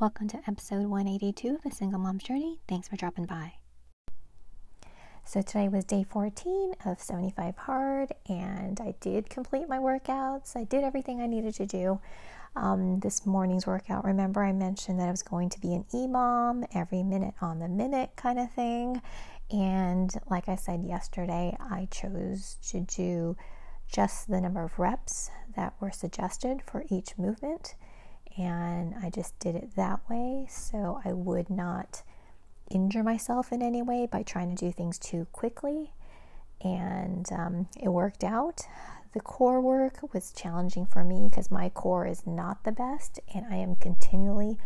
Welcome to episode 182 of A Single Mom's Journey. Thanks for dropping by. So, today was day 14 of 75 Hard, and I did complete my workouts. I did everything I needed to do. Um, this morning's workout, remember, I mentioned that I was going to be an EMOM, every minute on the minute kind of thing. And like I said yesterday, I chose to do just the number of reps that were suggested for each movement and I just did it that way so I would not injure myself in any way by trying to do things too quickly. And um, it worked out. The core work was challenging for me because my core is not the best, and I am continually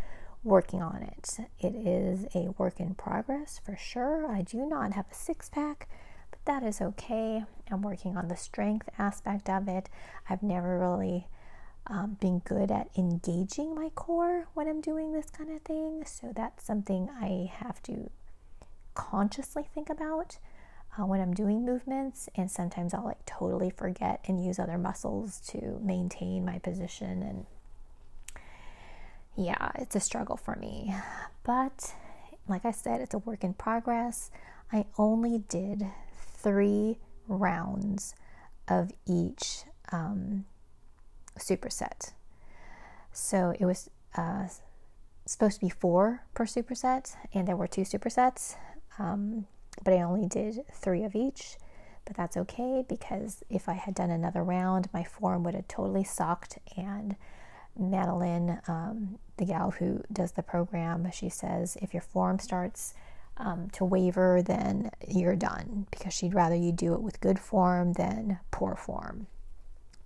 working on it. It is a work in progress for sure. I do not have a six pack, but that is okay. I'm working on the strength aspect of it. I've never really um, being good at engaging my core when I'm doing this kind of thing. So that's something I have to consciously think about uh, when I'm doing movements. And sometimes I'll like totally forget and use other muscles to maintain my position. And yeah, it's a struggle for me. But like I said, it's a work in progress. I only did three rounds of each um, superset. So it was uh, supposed to be four per superset, and there were two supersets, um, but I only did three of each. But that's okay because if I had done another round, my form would have totally sucked. And Madeline, um, the gal who does the program, she says if your form starts um, to waver, then you're done because she'd rather you do it with good form than poor form.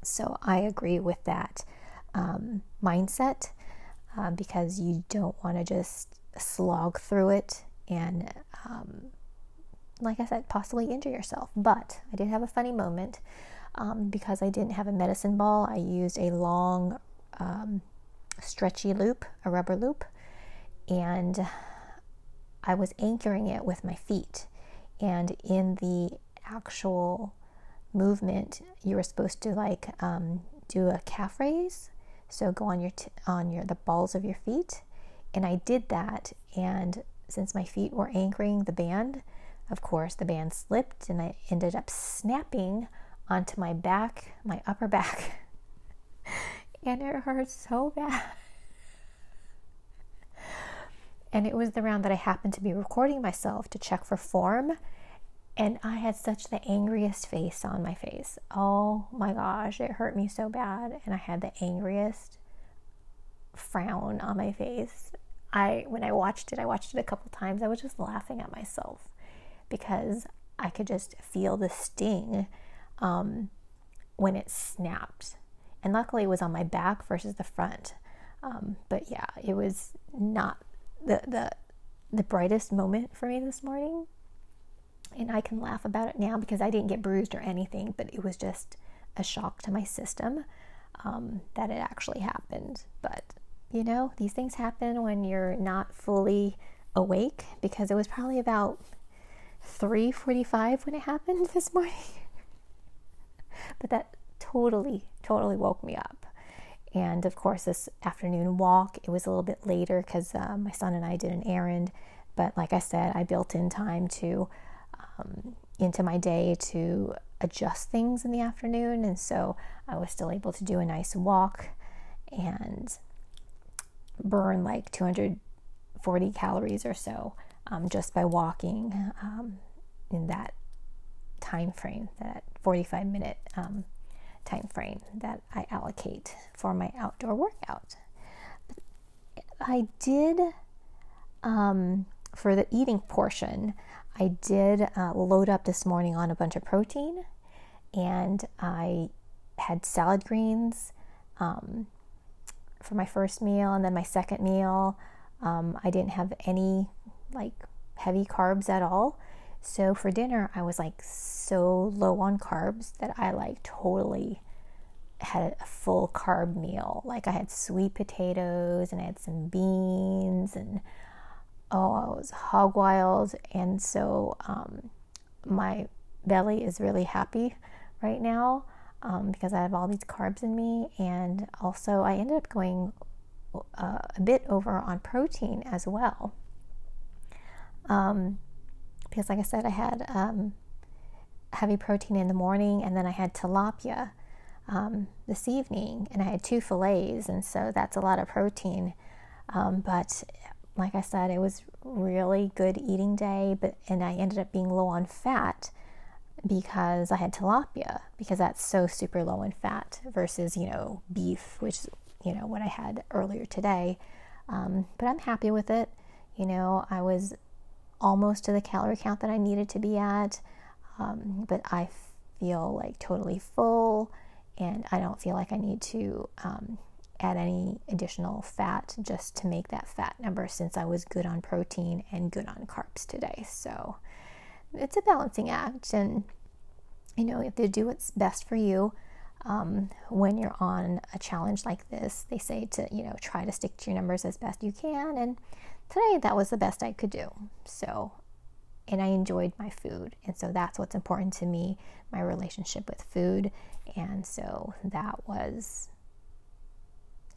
So I agree with that um, mindset uh, because you don't want to just slog through it and, um, like I said, possibly injure yourself. But I did have a funny moment um, because I didn't have a medicine ball. I used a long, um, stretchy loop, a rubber loop, and I was anchoring it with my feet. And in the actual movement, you were supposed to like um, do a calf raise. So go on your t- on your the balls of your feet, and I did that. And since my feet were anchoring the band, of course the band slipped, and I ended up snapping onto my back, my upper back, and it hurt so bad. And it was the round that I happened to be recording myself to check for form and I had such the angriest face on my face. Oh my gosh, it hurt me so bad. And I had the angriest frown on my face. I when I watched it, I watched it a couple times. I was just laughing at myself because I could just feel the sting um, when it snapped. And luckily, it was on my back versus the front. Um, but yeah, it was not the the the brightest moment for me this morning and I can laugh about it now because I didn't get bruised or anything, but it was just a shock to my system um, that it actually happened. But you know, these things happen when you're not fully awake because it was probably about 3:45 when it happened this morning. but that totally totally woke me up. And of course, this afternoon walk, it was a little bit later because uh, my son and I did an errand. But like I said, I built in time to um, into my day to adjust things in the afternoon. And so I was still able to do a nice walk and burn like 240 calories or so um, just by walking um, in that time frame, that 45 minute um, time frame that I allocate for my outdoor workout. I did um, for the eating portion. I did uh, load up this morning on a bunch of protein and I had salad greens um, for my first meal and then my second meal. Um, I didn't have any like heavy carbs at all. So for dinner, I was like so low on carbs that I like totally had a full carb meal. Like I had sweet potatoes and I had some beans and oh, I was hog wild. And so um, my belly is really happy right now um, because I have all these carbs in me. And also, I ended up going uh, a bit over on protein as well. Um, because, like I said, I had um, heavy protein in the morning and then I had tilapia um, this evening and I had two fillets, and so that's a lot of protein. Um, but like I said, it was really good eating day, but and I ended up being low on fat because I had tilapia because that's so super low in fat versus you know beef, which you know what I had earlier today. Um, but I'm happy with it. You know, I was almost to the calorie count that I needed to be at, um, but I feel like totally full, and I don't feel like I need to um, add any additional fat just to make that fat number since I was good on protein and good on carbs today. So it's a balancing act, and you know, if they do what's best for you. Um, when you're on a challenge like this, they say to, you know, try to stick to your numbers as best you can. And today that was the best I could do. So, and I enjoyed my food. And so that's what's important to me my relationship with food. And so that was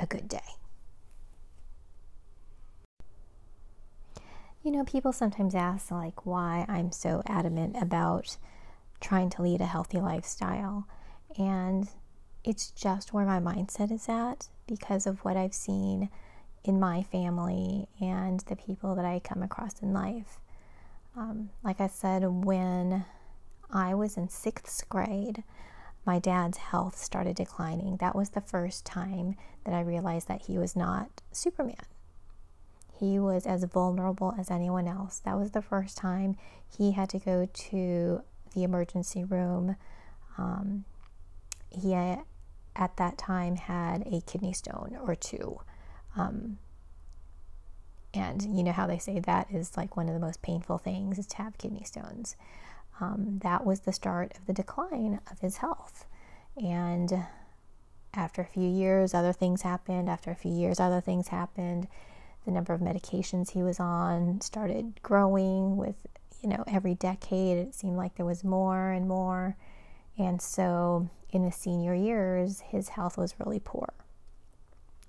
a good day. You know, people sometimes ask, like, why I'm so adamant about trying to lead a healthy lifestyle. And it's just where my mindset is at because of what I've seen in my family and the people that I come across in life. Um, like I said, when I was in sixth grade, my dad's health started declining. That was the first time that I realized that he was not Superman. He was as vulnerable as anyone else. That was the first time he had to go to the emergency room. Um, he at that time had a kidney stone or two. Um, and you know how they say that is like one of the most painful things is to have kidney stones. Um, that was the start of the decline of his health. And after a few years, other things happened. After a few years, other things happened. The number of medications he was on started growing with you know, every decade it seemed like there was more and more. And so in his senior years, his health was really poor.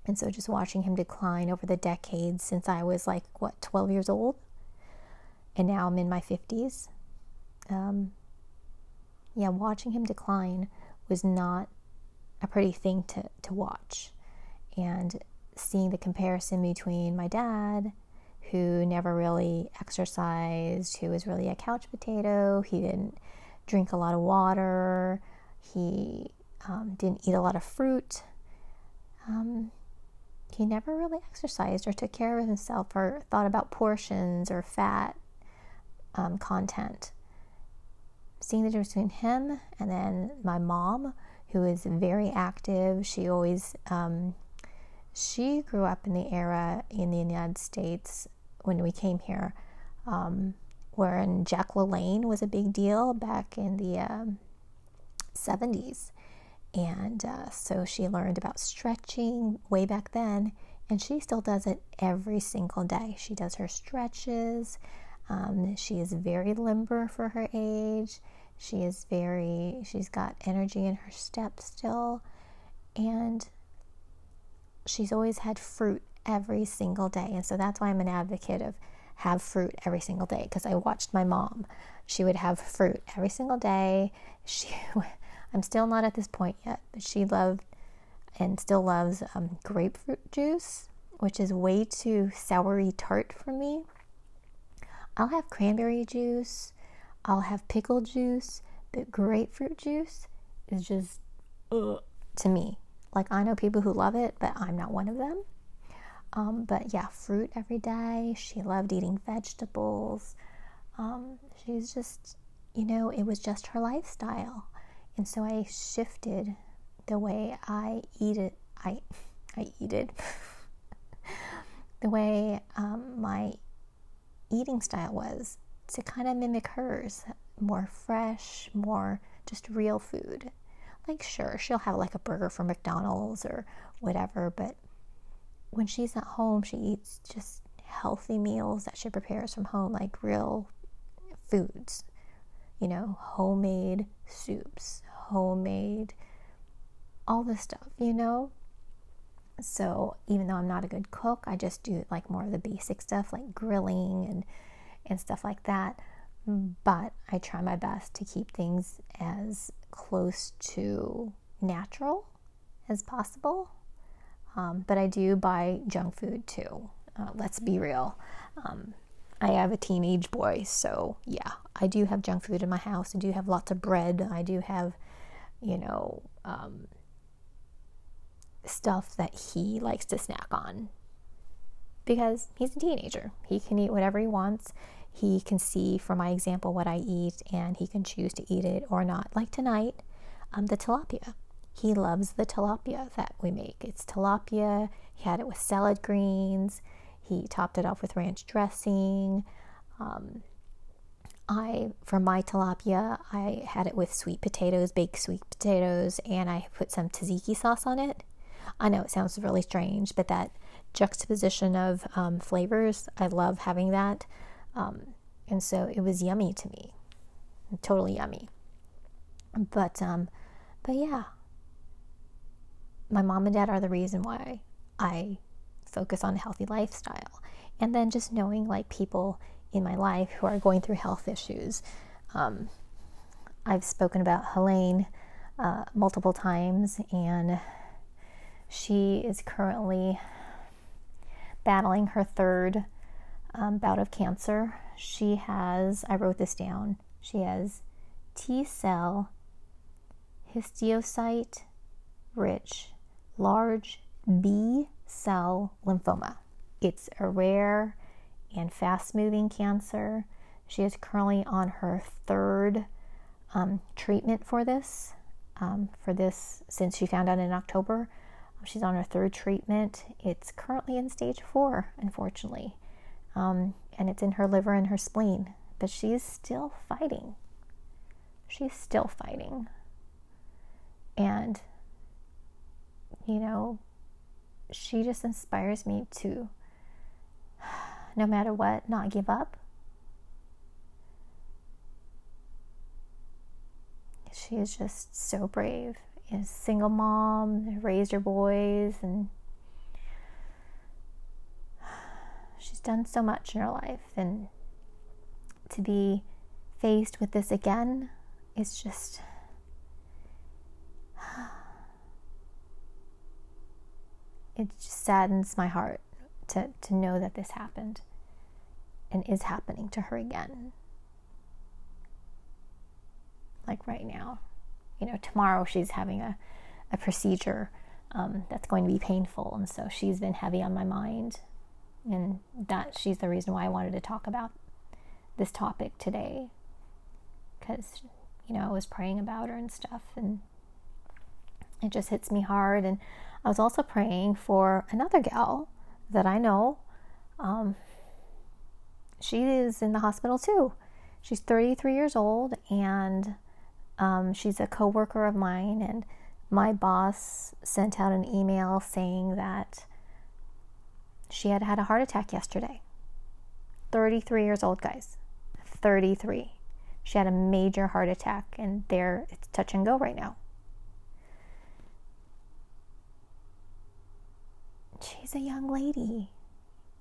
And so just watching him decline over the decades since I was like, what, 12 years old? And now I'm in my 50s. Um, yeah, watching him decline was not a pretty thing to, to watch. And seeing the comparison between my dad who never really exercised, who was really a couch potato. He didn't drink a lot of water. He um, didn't eat a lot of fruit. Um, he never really exercised or took care of himself or thought about portions or fat um, content. Seeing the difference between him and then my mom, who is very active, she always um, she grew up in the era in the United States when we came here, um, wherein Jack LaLanne was a big deal back in the um, 70s. And uh, so she learned about stretching way back then, and she still does it every single day. She does her stretches. Um, she is very limber for her age. She is very, she's got energy in her step still. And she's always had fruit every single day. And so that's why I'm an advocate of have fruit every single day because I watched my mom. She would have fruit every single day. She, I'm still not at this point yet, but she loved and still loves um, grapefruit juice, which is way too soury tart for me. I'll have cranberry juice, I'll have pickle juice, but grapefruit juice is just ugh, to me. Like I know people who love it, but I'm not one of them. Um, but yeah, fruit every day. She loved eating vegetables. Um, she's just, you know, it was just her lifestyle. And so I shifted the way I eat it. I, I eat it. the way um, my eating style was to kind of mimic hers more fresh, more just real food. Like, sure, she'll have like a burger from McDonald's or whatever, but when she's at home, she eats just healthy meals that she prepares from home, like real foods, you know, homemade soups, homemade, all this stuff, you know. So even though I'm not a good cook, I just do like more of the basic stuff like grilling and and stuff like that. But I try my best to keep things as close to natural as possible. Um, but I do buy junk food too. Uh, let's be real. Um, I have a teenage boy, so yeah, I do have junk food in my house. I do have lots of bread. I do have, you know, um, stuff that he likes to snack on because he's a teenager. He can eat whatever he wants. He can see from my example what I eat and he can choose to eat it or not. Like tonight, um, the tilapia. He loves the tilapia that we make. It's tilapia. He had it with salad greens. He topped it off with ranch dressing. Um, I, for my tilapia, I had it with sweet potatoes, baked sweet potatoes, and I put some tzatziki sauce on it. I know it sounds really strange, but that juxtaposition of um, flavors, I love having that. Um, and so it was yummy to me, totally yummy. But, um, but yeah, my mom and dad are the reason why I focus on a healthy lifestyle. And then just knowing like people in my life who are going through health issues. Um, I've spoken about Helene uh, multiple times, and she is currently battling her third um, bout of cancer. She has, I wrote this down, she has T cell histiocyte rich large B cell lymphoma. It's a rare and fast moving cancer. She is currently on her third um, treatment for this. Um, for this, since she found out in October, she's on her third treatment. It's currently in stage four, unfortunately, um, and it's in her liver and her spleen. But she's still fighting. She's still fighting. And, you know, she just inspires me to, no matter what, not give up. She is just so brave. Single mom, raised her boys, and she's done so much in her life. And to be faced with this again is just it just saddens my heart to, to know that this happened and is happening to her again. Like right now. You know, tomorrow she's having a, a procedure um, that's going to be painful, and so she's been heavy on my mind. And that she's the reason why I wanted to talk about this topic today. Because, you know, I was praying about her and stuff, and it just hits me hard. And I was also praying for another gal that I know. Um, she is in the hospital too. She's 33 years old and um, she's a coworker of mine. And my boss sent out an email saying that she had had a heart attack yesterday. 33 years old, guys. 33. She had a major heart attack, and there it's touch and go right now. she's a young lady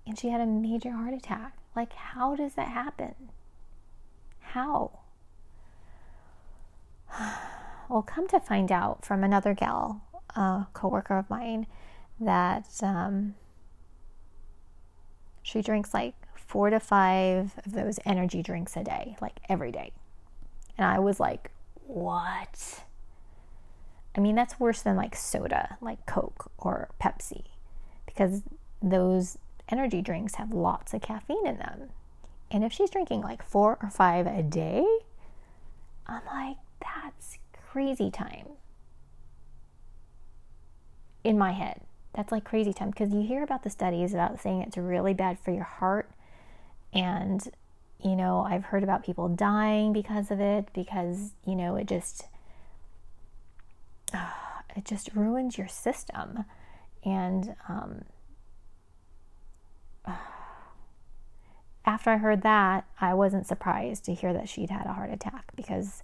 and she had a major heart attack. Like, how does that happen? How? Well, come to find out from another gal, a coworker of mine, that um, she drinks like four to five of those energy drinks a day, like every day. And I was like, what? I mean, that's worse than like soda, like Coke or Pepsi because those energy drinks have lots of caffeine in them. And if she's drinking like four or five a day, I'm like, that's crazy time. In my head, that's like crazy time because you hear about the studies about saying it's really bad for your heart. And, you know, I've heard about people dying because of it because, you know, it just, uh, it just ruins your system. And um, after I heard that, I wasn't surprised to hear that she'd had a heart attack because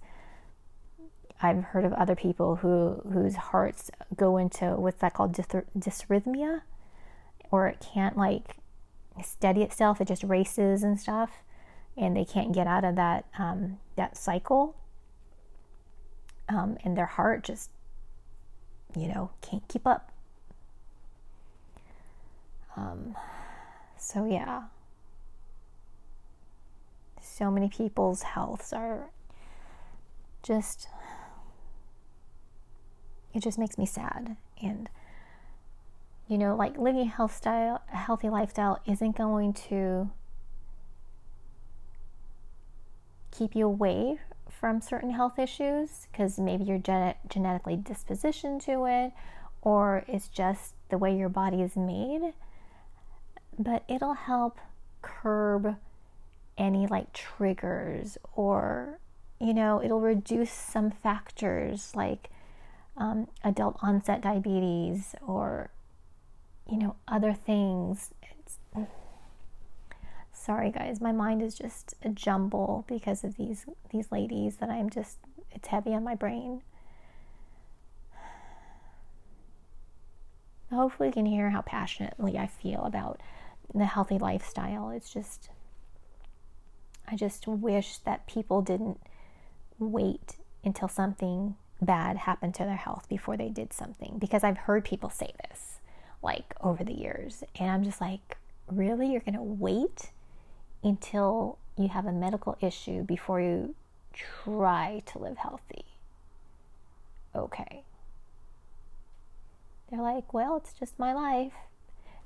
I've heard of other people who whose hearts go into what's that called dysrhythmia, or it can't like steady itself; it just races and stuff, and they can't get out of that um, that cycle. Um, and their heart just, you know, can't keep up. Um, so yeah, so many people's healths are just it just makes me sad. And you know like living a health style a healthy lifestyle isn't going to keep you away from certain health issues because maybe you're gen- genetically dispositioned to it or it's just the way your body is made. But it'll help curb any like triggers or you know it'll reduce some factors like um, adult onset diabetes or you know other things. It's, sorry guys my mind is just a jumble because of these these ladies that i'm just it's heavy on my brain. Hopefully you can hear how passionately i feel about the healthy lifestyle. It's just i just wish that people didn't wait until something bad happened to their health before they did something because I've heard people say this like over the years and I'm just like really? You're going to wait until you have a medical issue before you try to live healthy? Okay. They're like well it's just my life.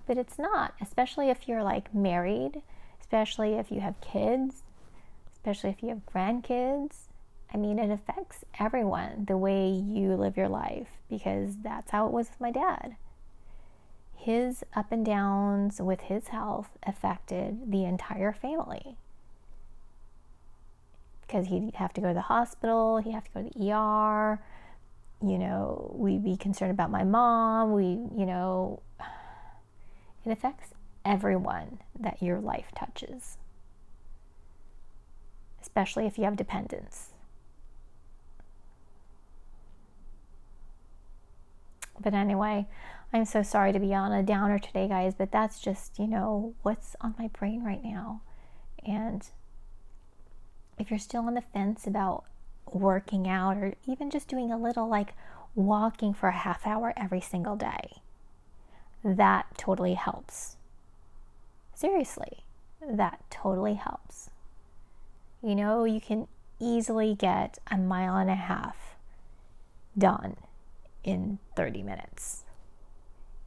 But it's not especially if you're like married especially if you have kids especially if you have grandkids I mean, it affects everyone the way you live your life because that's how it was with my dad. His up and downs with his health affected the entire family because he'd have to go to the hospital, he'd have to go to the ER. You know, we'd be concerned about my mom. We, you know, it affects everyone that your life touches, especially if you have dependents. But anyway, I'm so sorry to be on a downer today, guys, but that's just, you know, what's on my brain right now. And if you're still on the fence about working out or even just doing a little like walking for a half hour every single day, that totally helps. Seriously, that totally helps. You know, you can easily get a mile and a half done in 30 minutes.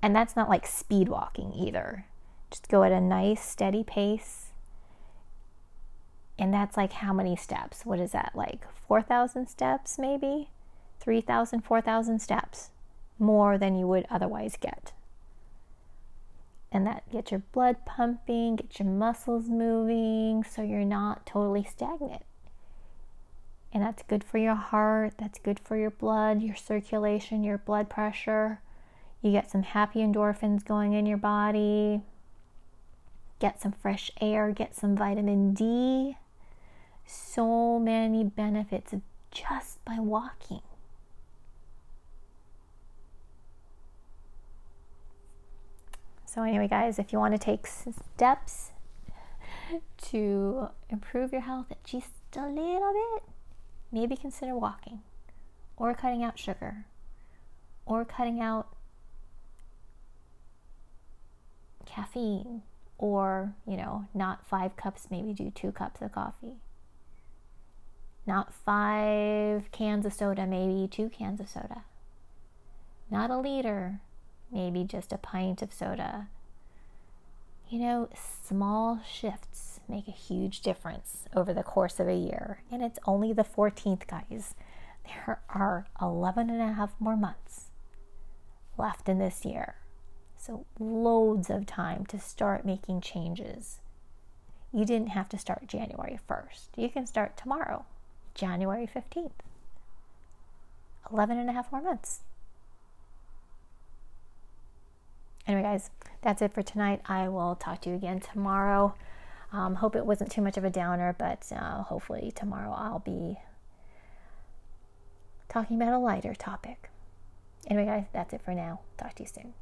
And that's not like speed walking either. Just go at a nice, steady pace. And that's like how many steps? What is that? Like 4,000 steps, maybe? 3,000, 4,000 steps more than you would otherwise get. And that gets your blood pumping, get your muscles moving so you're not totally stagnant. And that's good for your heart, that's good for your blood, your circulation, your blood pressure. You get some happy endorphins going in your body. Get some fresh air, get some vitamin D. So many benefits just by walking. So, anyway, guys, if you want to take steps to improve your health just a little bit, maybe consider walking or cutting out sugar or cutting out caffeine or, you know, not five cups, maybe do two cups of coffee. Not five cans of soda, maybe two cans of soda. Not a liter, maybe just a pint of soda. You know, small shifts make a huge difference over the course of a year. And it's only the 14th, guys. There are 11 and a half more months left in this year. So, loads of time to start making changes. You didn't have to start January 1st. You can start tomorrow, January 15th. 11 and a half more months. Anyway, guys, that's it for tonight. I will talk to you again tomorrow. Um, hope it wasn't too much of a downer, but uh, hopefully tomorrow I'll be talking about a lighter topic. Anyway, guys, that's it for now. Talk to you soon.